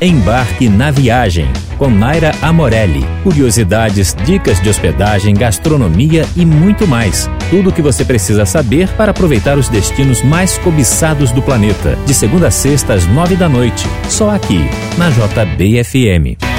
Embarque na viagem com Naira Amorelli. Curiosidades, dicas de hospedagem, gastronomia e muito mais. Tudo o que você precisa saber para aproveitar os destinos mais cobiçados do planeta. De segunda a sexta às nove da noite. Só aqui, na JBFM.